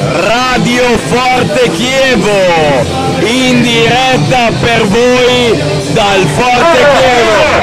Radio Forte Chievo, in diretta per voi dal Forte Chievo.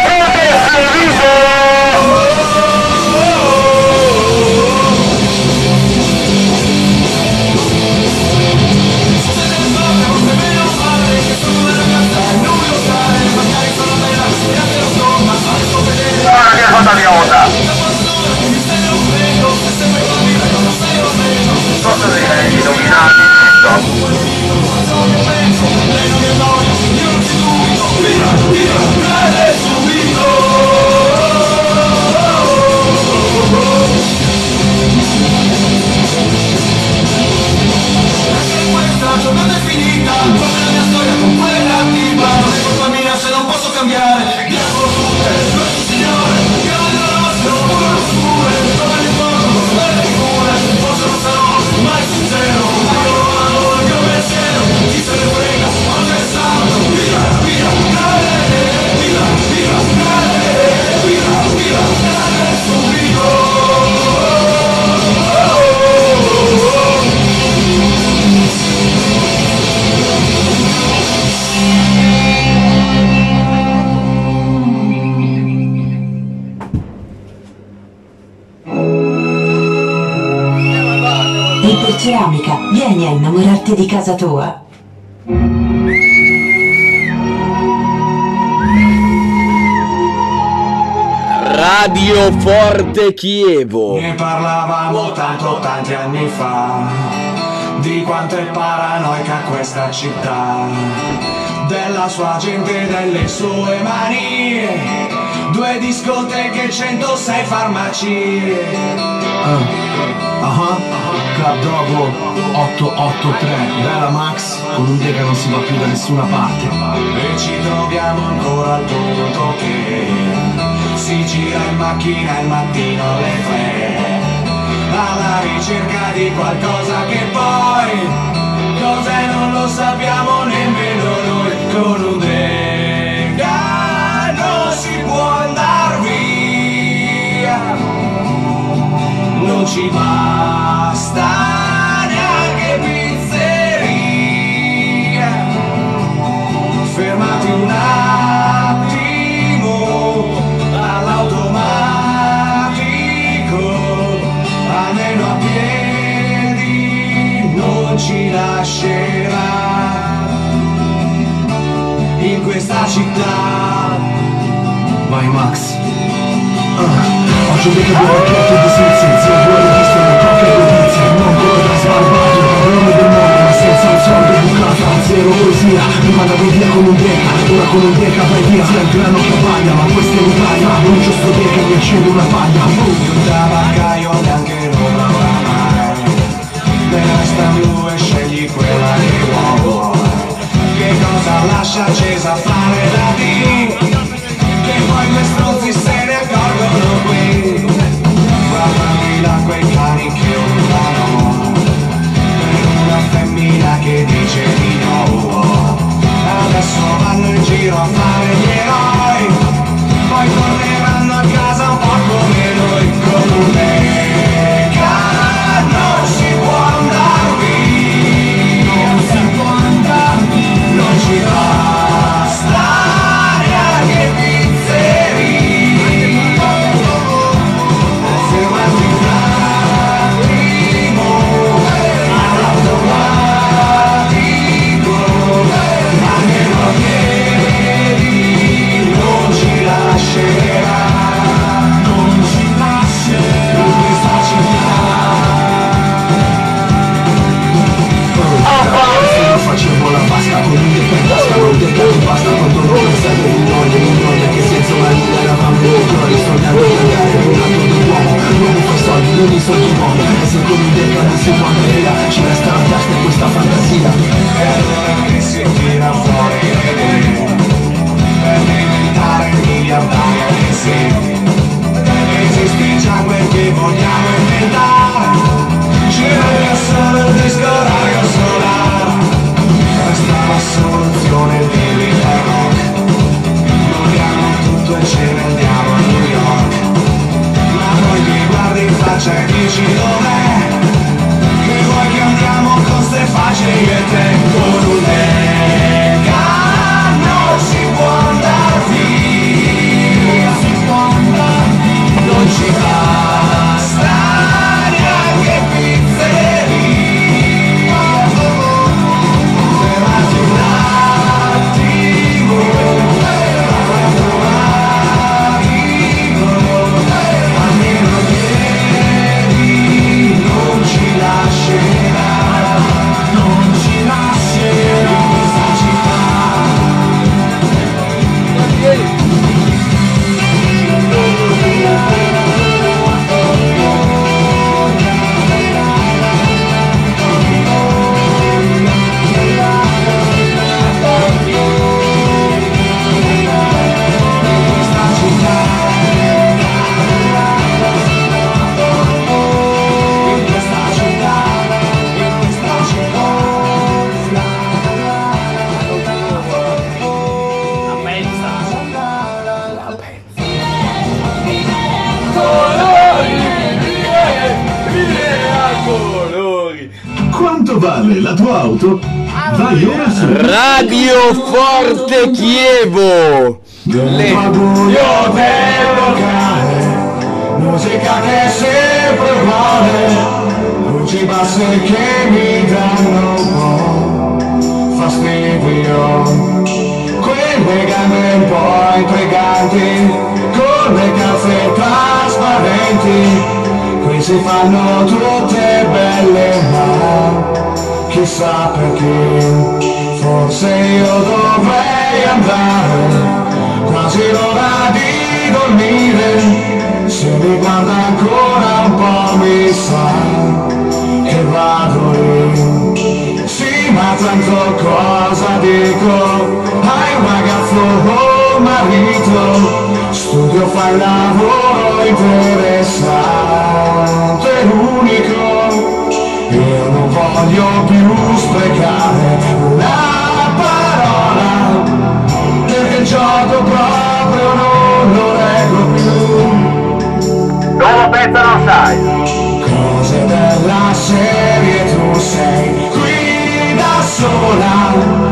Come la Interceramica, vieni a innamorarti di casa tua. Radio Forte Chievo. Ne parlavamo tanto tanti anni fa Di quanto è paranoica questa città Della sua gente e delle sue manie Due discoteche, 106 farmacie Ah, Club Dogo 883, bella Max, con un deca non si va più da nessuna parte. E ci troviamo ancora al punto che Si gira in macchina il mattino alle tre. Alla ricerca di qualcosa che poi Cos'è non lo sappiamo nemmeno noi Con un deca Non ci basta neanche pizzeria fermati un attimo all'automatico, almeno a piedi non ci lascerà in questa città. Vai Max. Vedo due racchette di sensazioni, due riviste, un tocco e notizie, non corro sbarbato, l'uomo del mondo, ma senza un soldo bucato, zero poesia, mi mandavo via con un deca, ora con un deca vai via, sia il grano che bagna, ma questa è l'Italia, un giusto deca mi accende una paglia, Un tabaccaio neanche non avrà mai Nella sta blu e scegli quella che vuoi Che cosa lascia accesa fare da D Che poi quei Chievo. Le buio del locale, musica che sempre uguale, luci basse che mi danno un po' fastidio. Quelle gambe un po' intriganti, con le calze trasparenti, qui si fanno tutte belle ma chissà perché, forse io dovrei andare. Quasi l'ora di dormire, se mi guarda ancora un po' mi sa che vado lì. Sì, ma tanto cosa dico, hai un ragazzo o un marito, studio fai lavoro interessante, l'unico, io non voglio più sprecare una gioco proprio non lo reggo più. Nuovo pezzo non sai. Cose della serie tu sei qui da sola.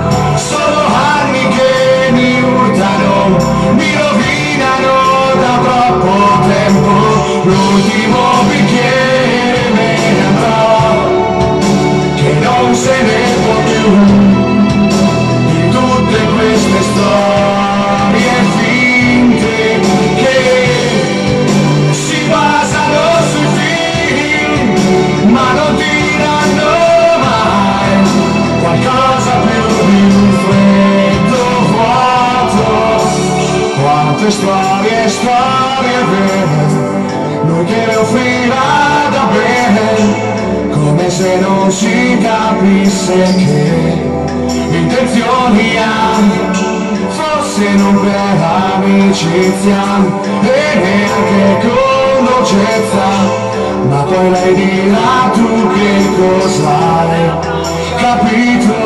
Lui che le offrirà da bere come se non si capisse che intenzioni ha forse non per amicizia e neanche con dolcezza ma poi lei dirà tu che cosa hai capito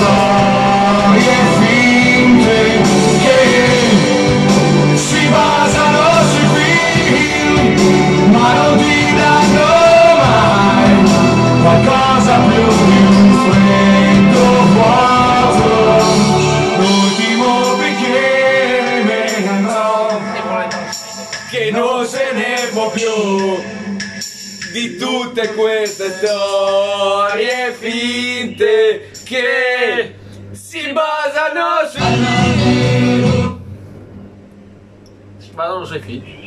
Lord. Yeah. Vado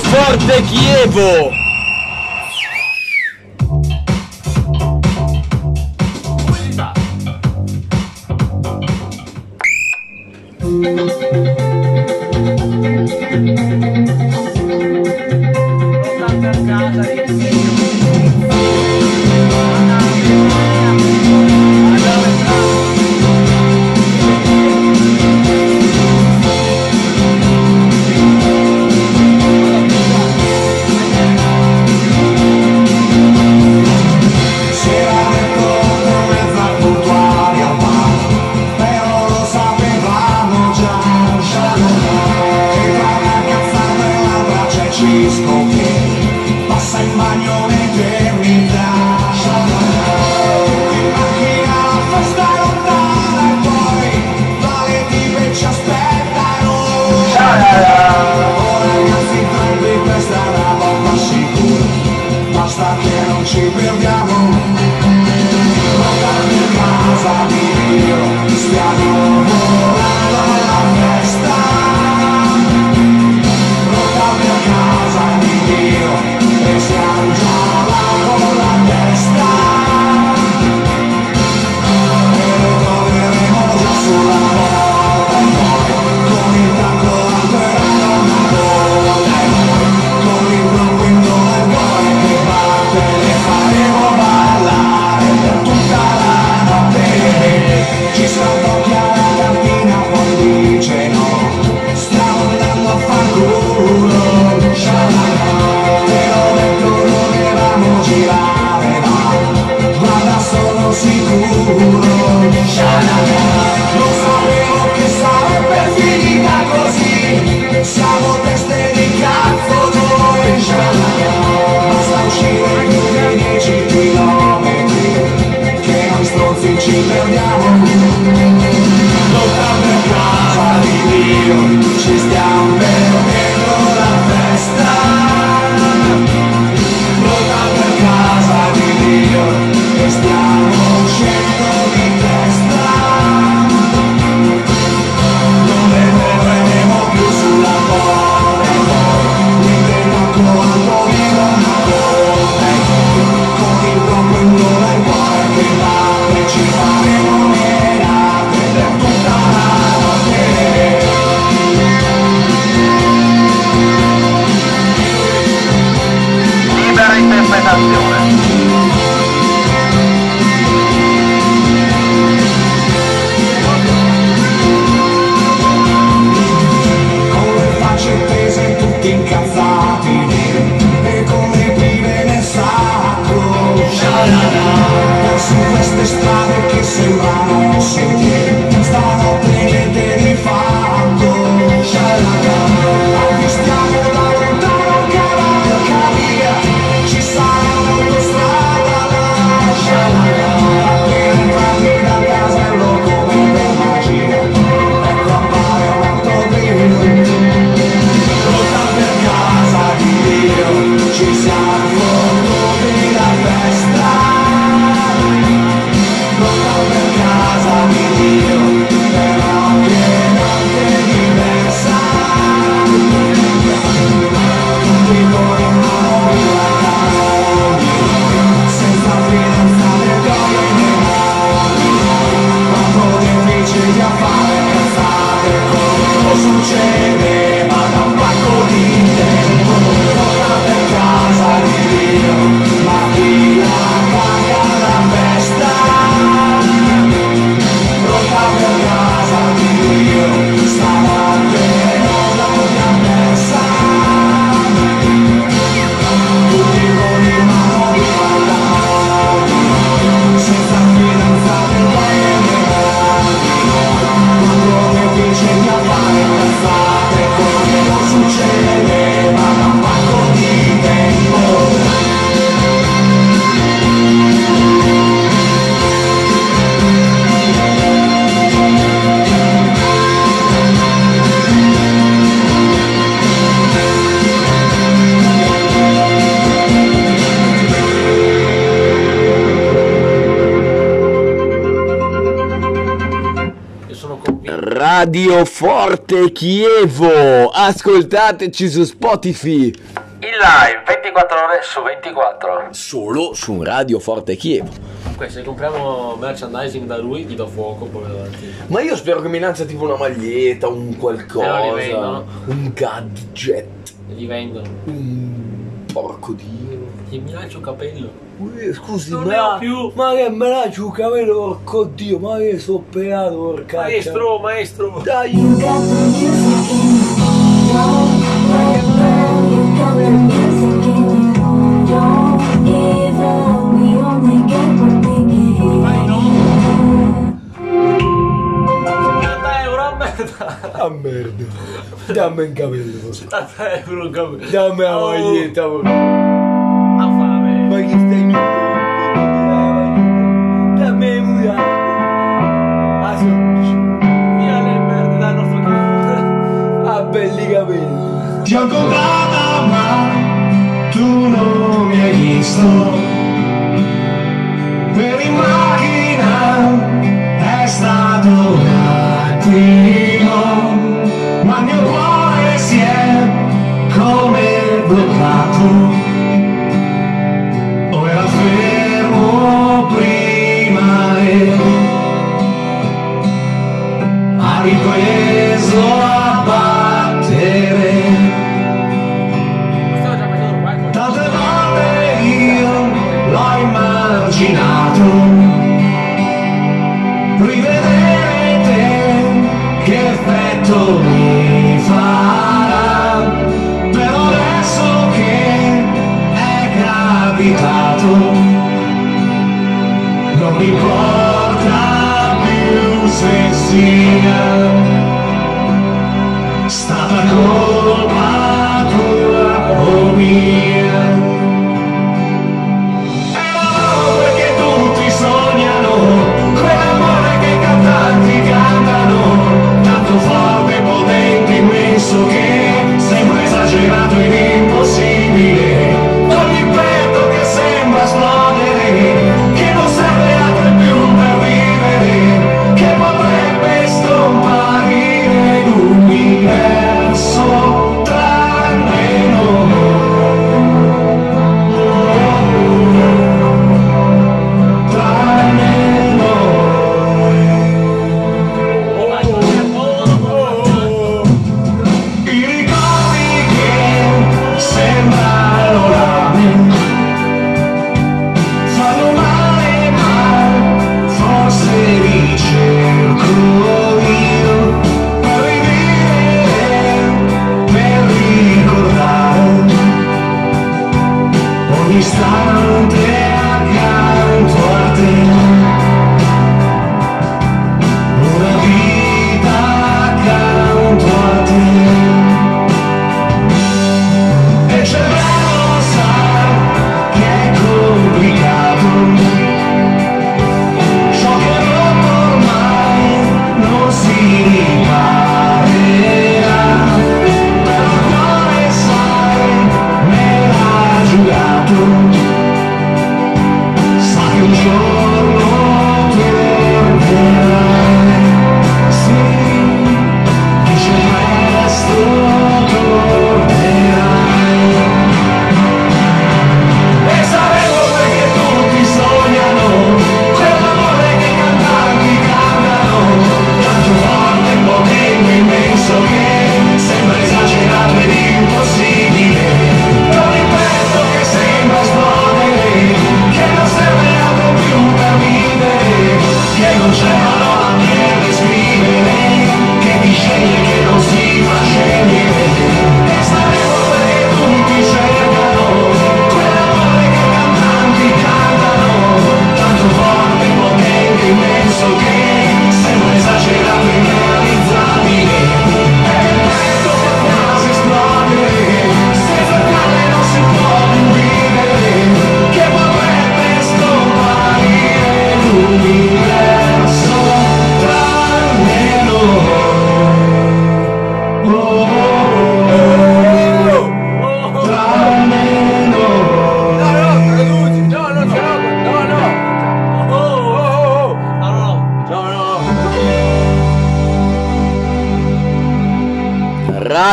Forte Chievo. think I Radio Forte Chievo. Ascoltateci su Spotify. In live 24 ore su 24. Solo su Radio Forte Chievo. Comunque, se compriamo merchandising da lui, gli do fuoco. Ma io spero che mi lancia tipo una maglietta, un Eh, qualcosa, vendono. un gadget, E li vendono. un porco dio. Gli mi lancio un capello. Ui, Scusi, Non ma, ne ho più. ma che me lanci un capello, porco dio, ma che sono operato, porca Maestro, maestro. Dai, You got the music in you. You got the music in you. Don't give up. We only get what we give. 80 euro a merda. a merda. Dammi un capello, porco. 80 euro un capello. dammi la Oh, maglietta, porco. A fame. Ma che stai in Dammi una Via le merde dal nostro chiuso. Ah, belli capelli. Ti ho incontrata ma tu non mi hai visto Per in ripreso a battere Tante volte io l'ho immaginato. Stata colpa tua, oh mia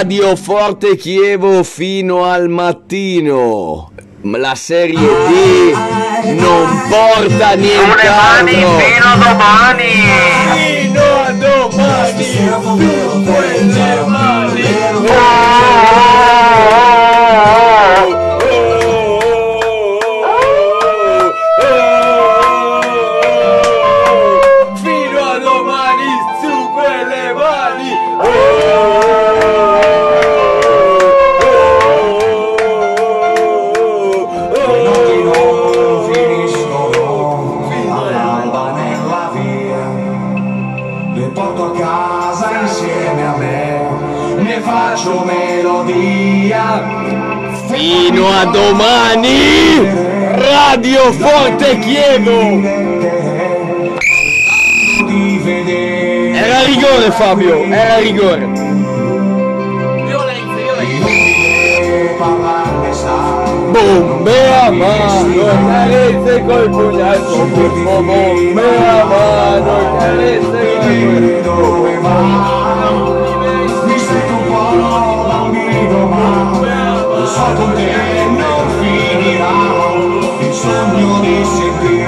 Radio Forte Chievo fino al mattino. La serie D non porta nient'altro. Fino a domani. Fino a domani. Fino a domani. a domani Radio Forte Chievo era rigore Fabio era rigore. Violenza violenza. Bombe a mano carezze col pugnaccio. Bombe a mano carezze col pugnaccio. Dove va? Mi sei un po' bambino ma so con te non finirà. Il sogno di sentire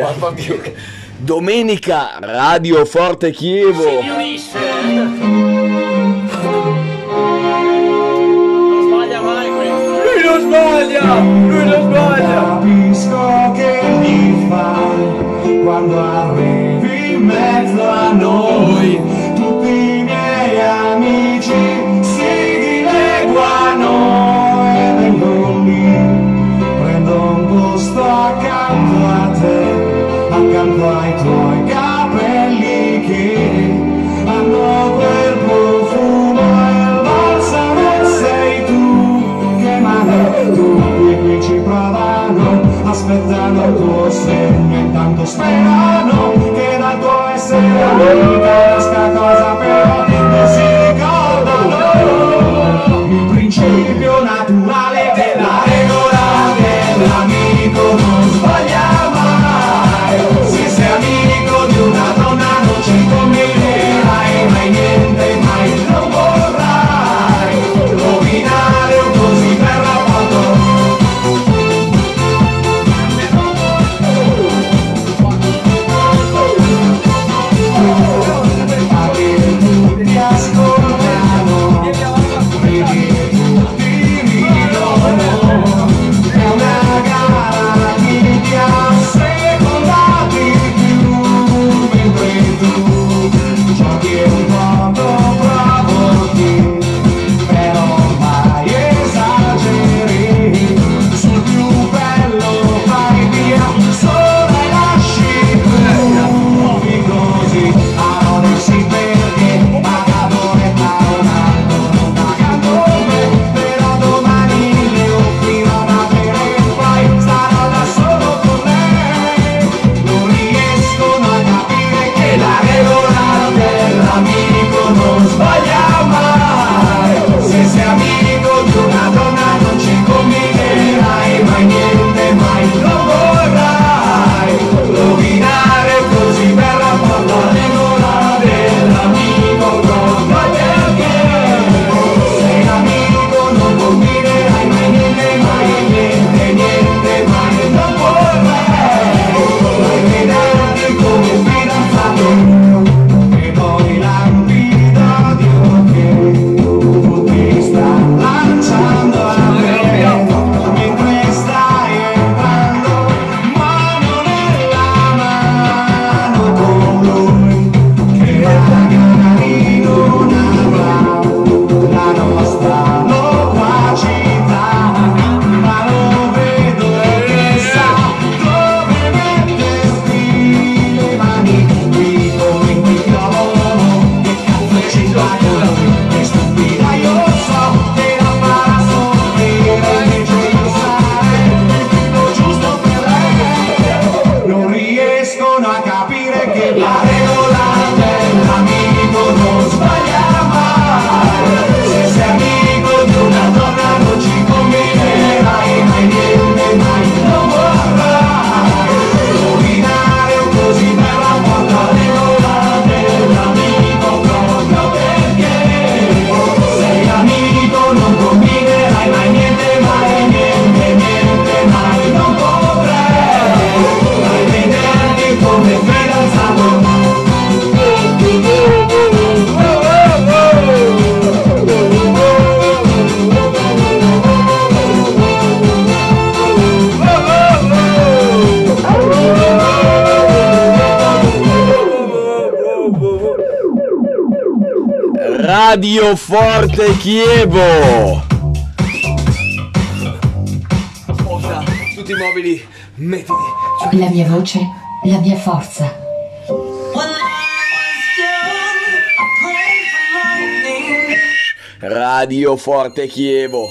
Bianchi. Alfa Bianchi. Domenica, Radio Forte Chievo. Non sbaglia mai questo. Lui non sbaglia, lui non sbaglia. Capisco che mi fai quando arrivi in mezzo a noi Radio Forte Chievo. Osa, tutti i mobili, mettiti. Cioè... La mia voce, la mia forza. Radio Forte Chievo.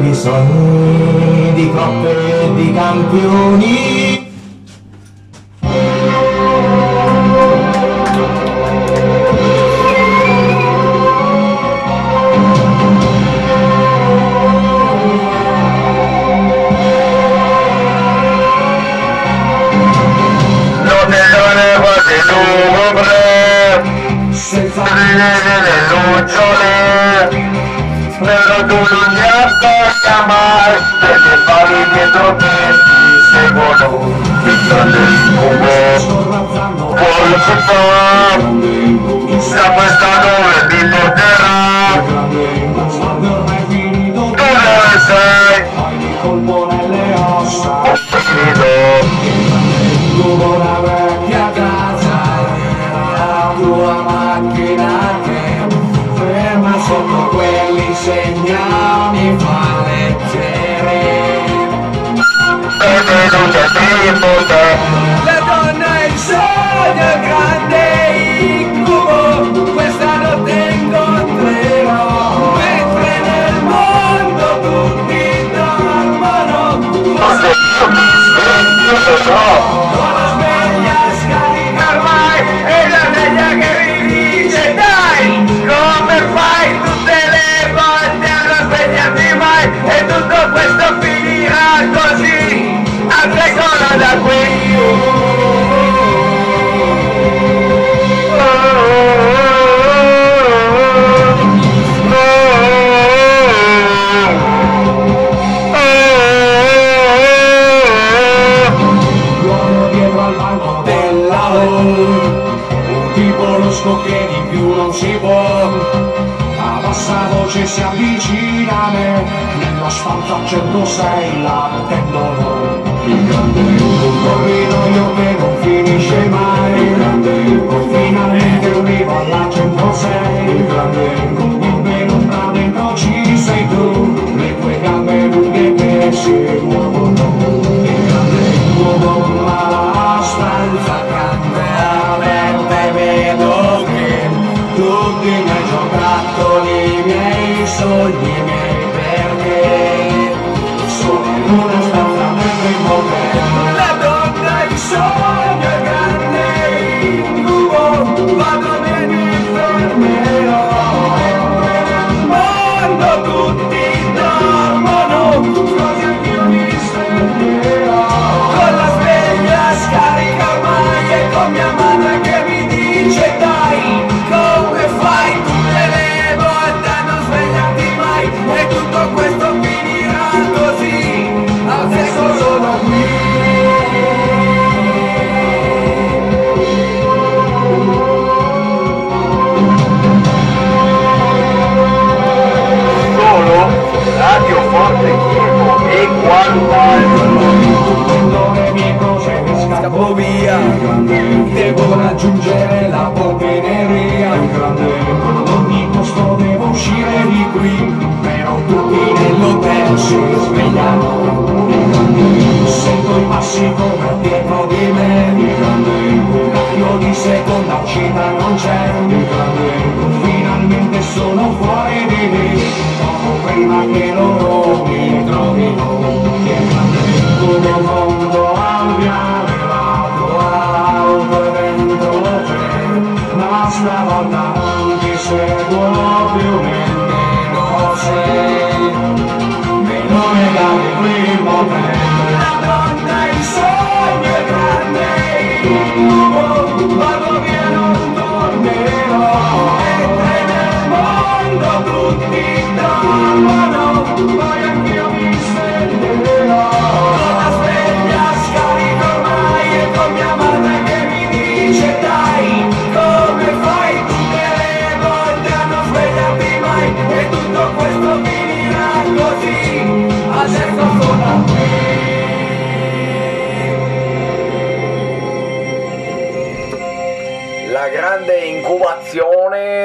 di sogni di coppe e di campioni.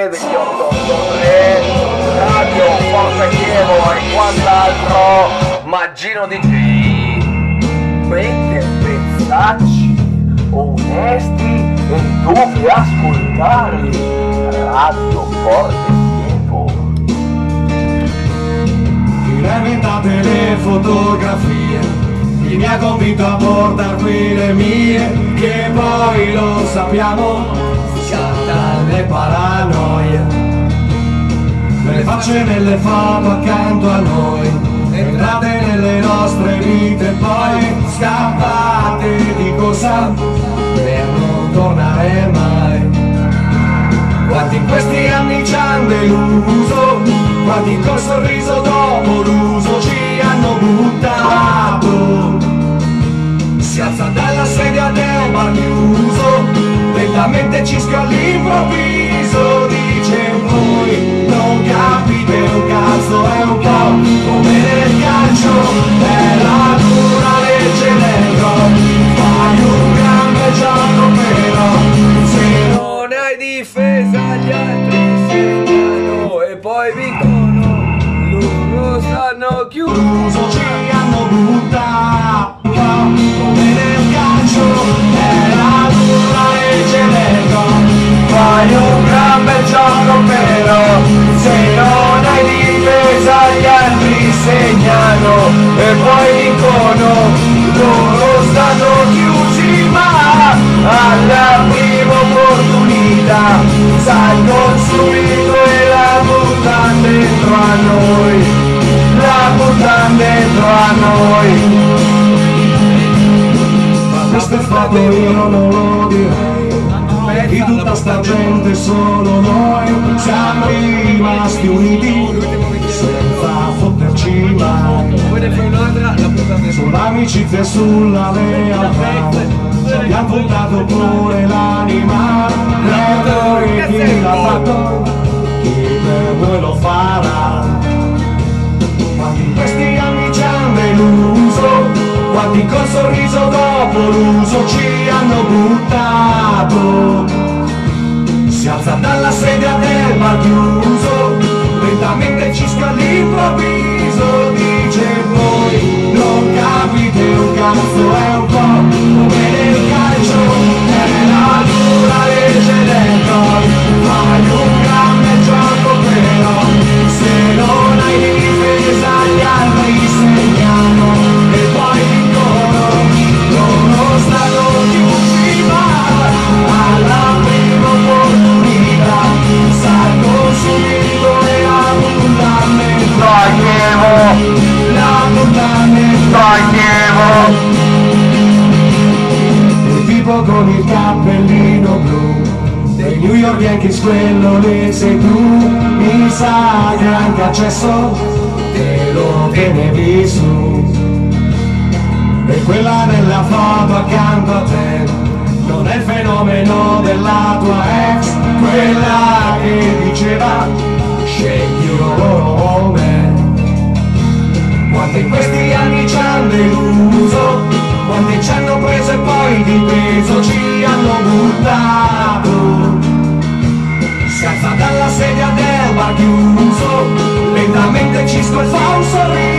28 Torre, Radio Forza Chievo e quant'altro Maggino DJ Mette pezzacci onesti e dove ascoltare Radio Forte Chievo Reventate le fotografie chi mi ha convinto a portar qui le mie, che poi lo sappiamo, le paranoie. Ve le facce nelle foto accanto a noi. Entrate nelle nostre vite e poi scappate di cosa? Per non tornare mai. Quanti questi anni ci hanno deluso quanti col sorriso dopo l'uso ci hanno buttato. Si alza dalla sedia del bar chiuso la mente ci all'improvviso dice voi non capite un cazzo è un po' come nel calcio. È la dura legge del gol fai un gran giallo però se non hai difesa fai un gran bel gioco però se non hai difesa gli altri segnano e poi dicono loro stanno chiusi ma alla prima opportunità salgono subito e la buttano dentro a noi la buttano dentro a noi. Ma questo è fatto io non lo tutta sta gente solo noi siamo rimasti uniti senza fotterci mai. Sull'amicizia e sulla lealtà ci abbiamo puntato pure l'anima. L'errore chi l'ha fatto chi per voi lo farà. Quanti questi anni ci hanno deluso quanti col sorriso dopo l'uso ci hanno buttato. Si alza dalla sedia del bar chiuso, lentamente cisca all'improvviso, dice voi non capite un cazzo, è un po' come nel calcio, è la dura legge del gol, fai un grande gioco però, se non hai difesa gli altri segnano l'abbondamento il tipo con il cappellino blu. Dei New York Yankees quello lì sei tu. Mi sa che anche accesso te lo tenevi su e quella nella foto di peso ci hanno buttato. Si alza dalla sedia del bar chiuso lentamente ci fa un sorriso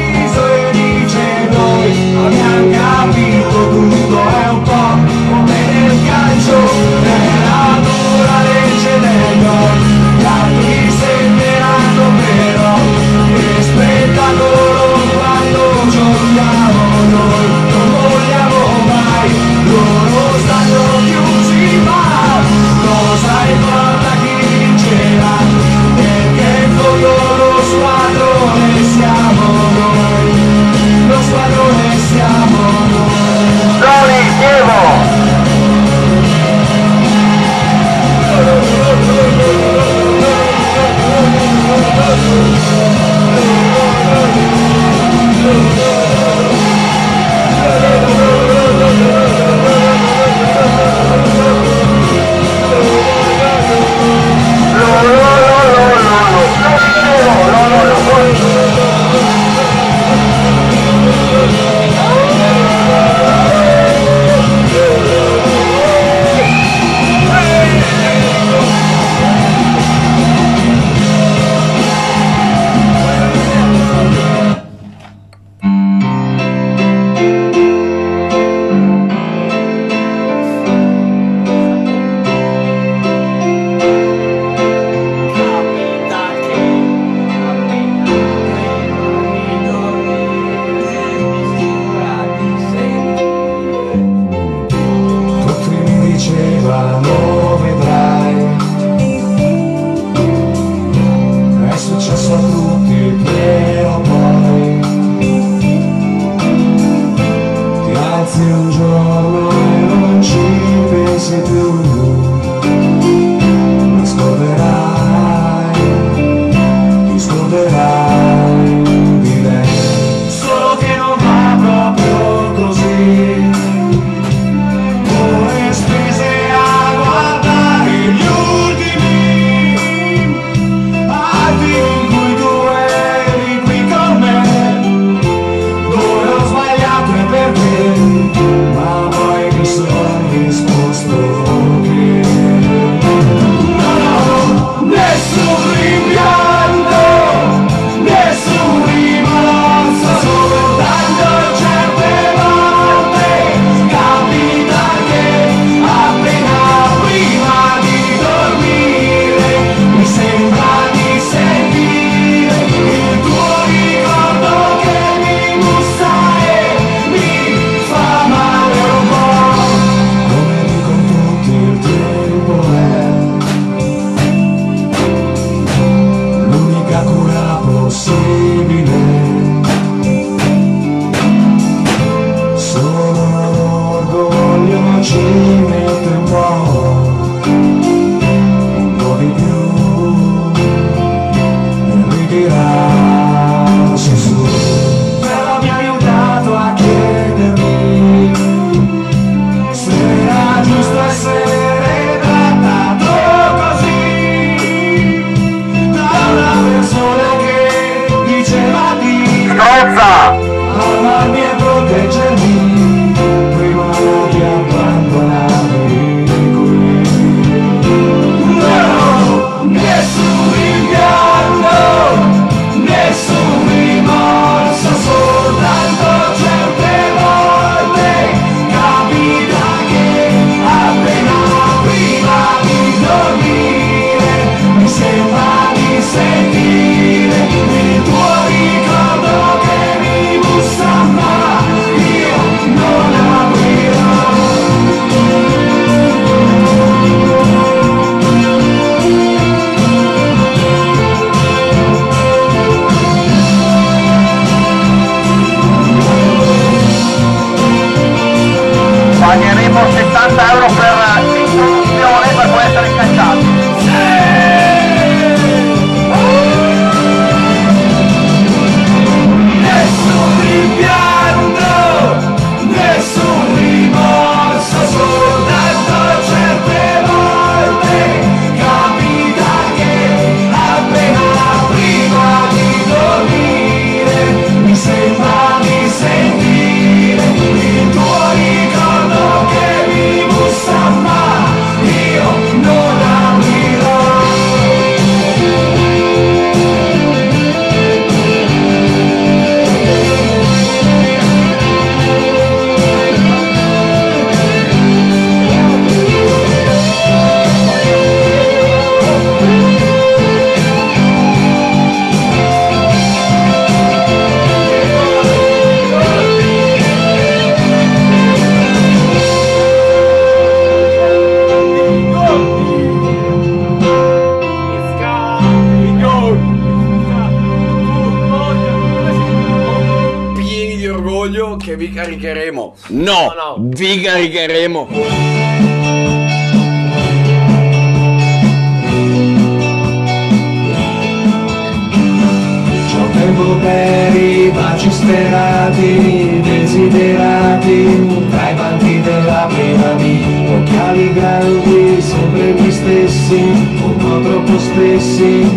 see.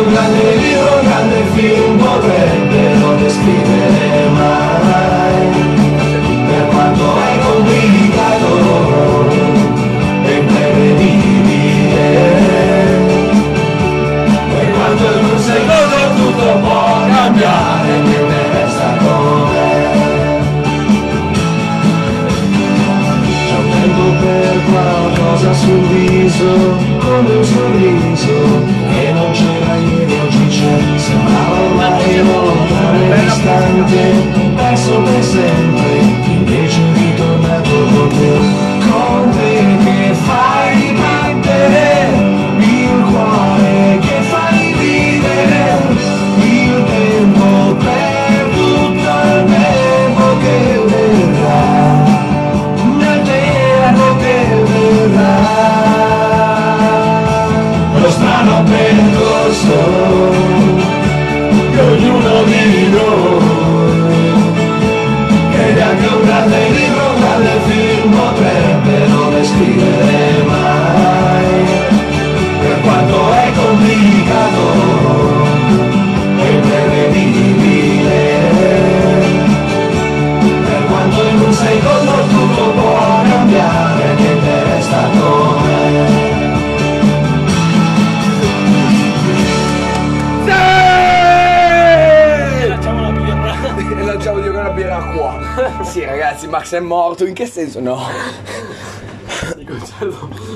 un grande libro, un grande film, potrebbe non descrivere mai per quanto è complicato e imprevedibile. Per quanto in un secondo tutto può cambiare niente resta come? C'è un tempo per qualcosa sul viso come un sorriso sembrava ormai lontano e distante, perso per sempre. scrivere mai per quanto è complicato e prevedibile per quanto in un secondo tutto può cambiare niente resta come lanciamo di una birra qua. Sì, ragazzi, Max è morto, in che senso no? Also,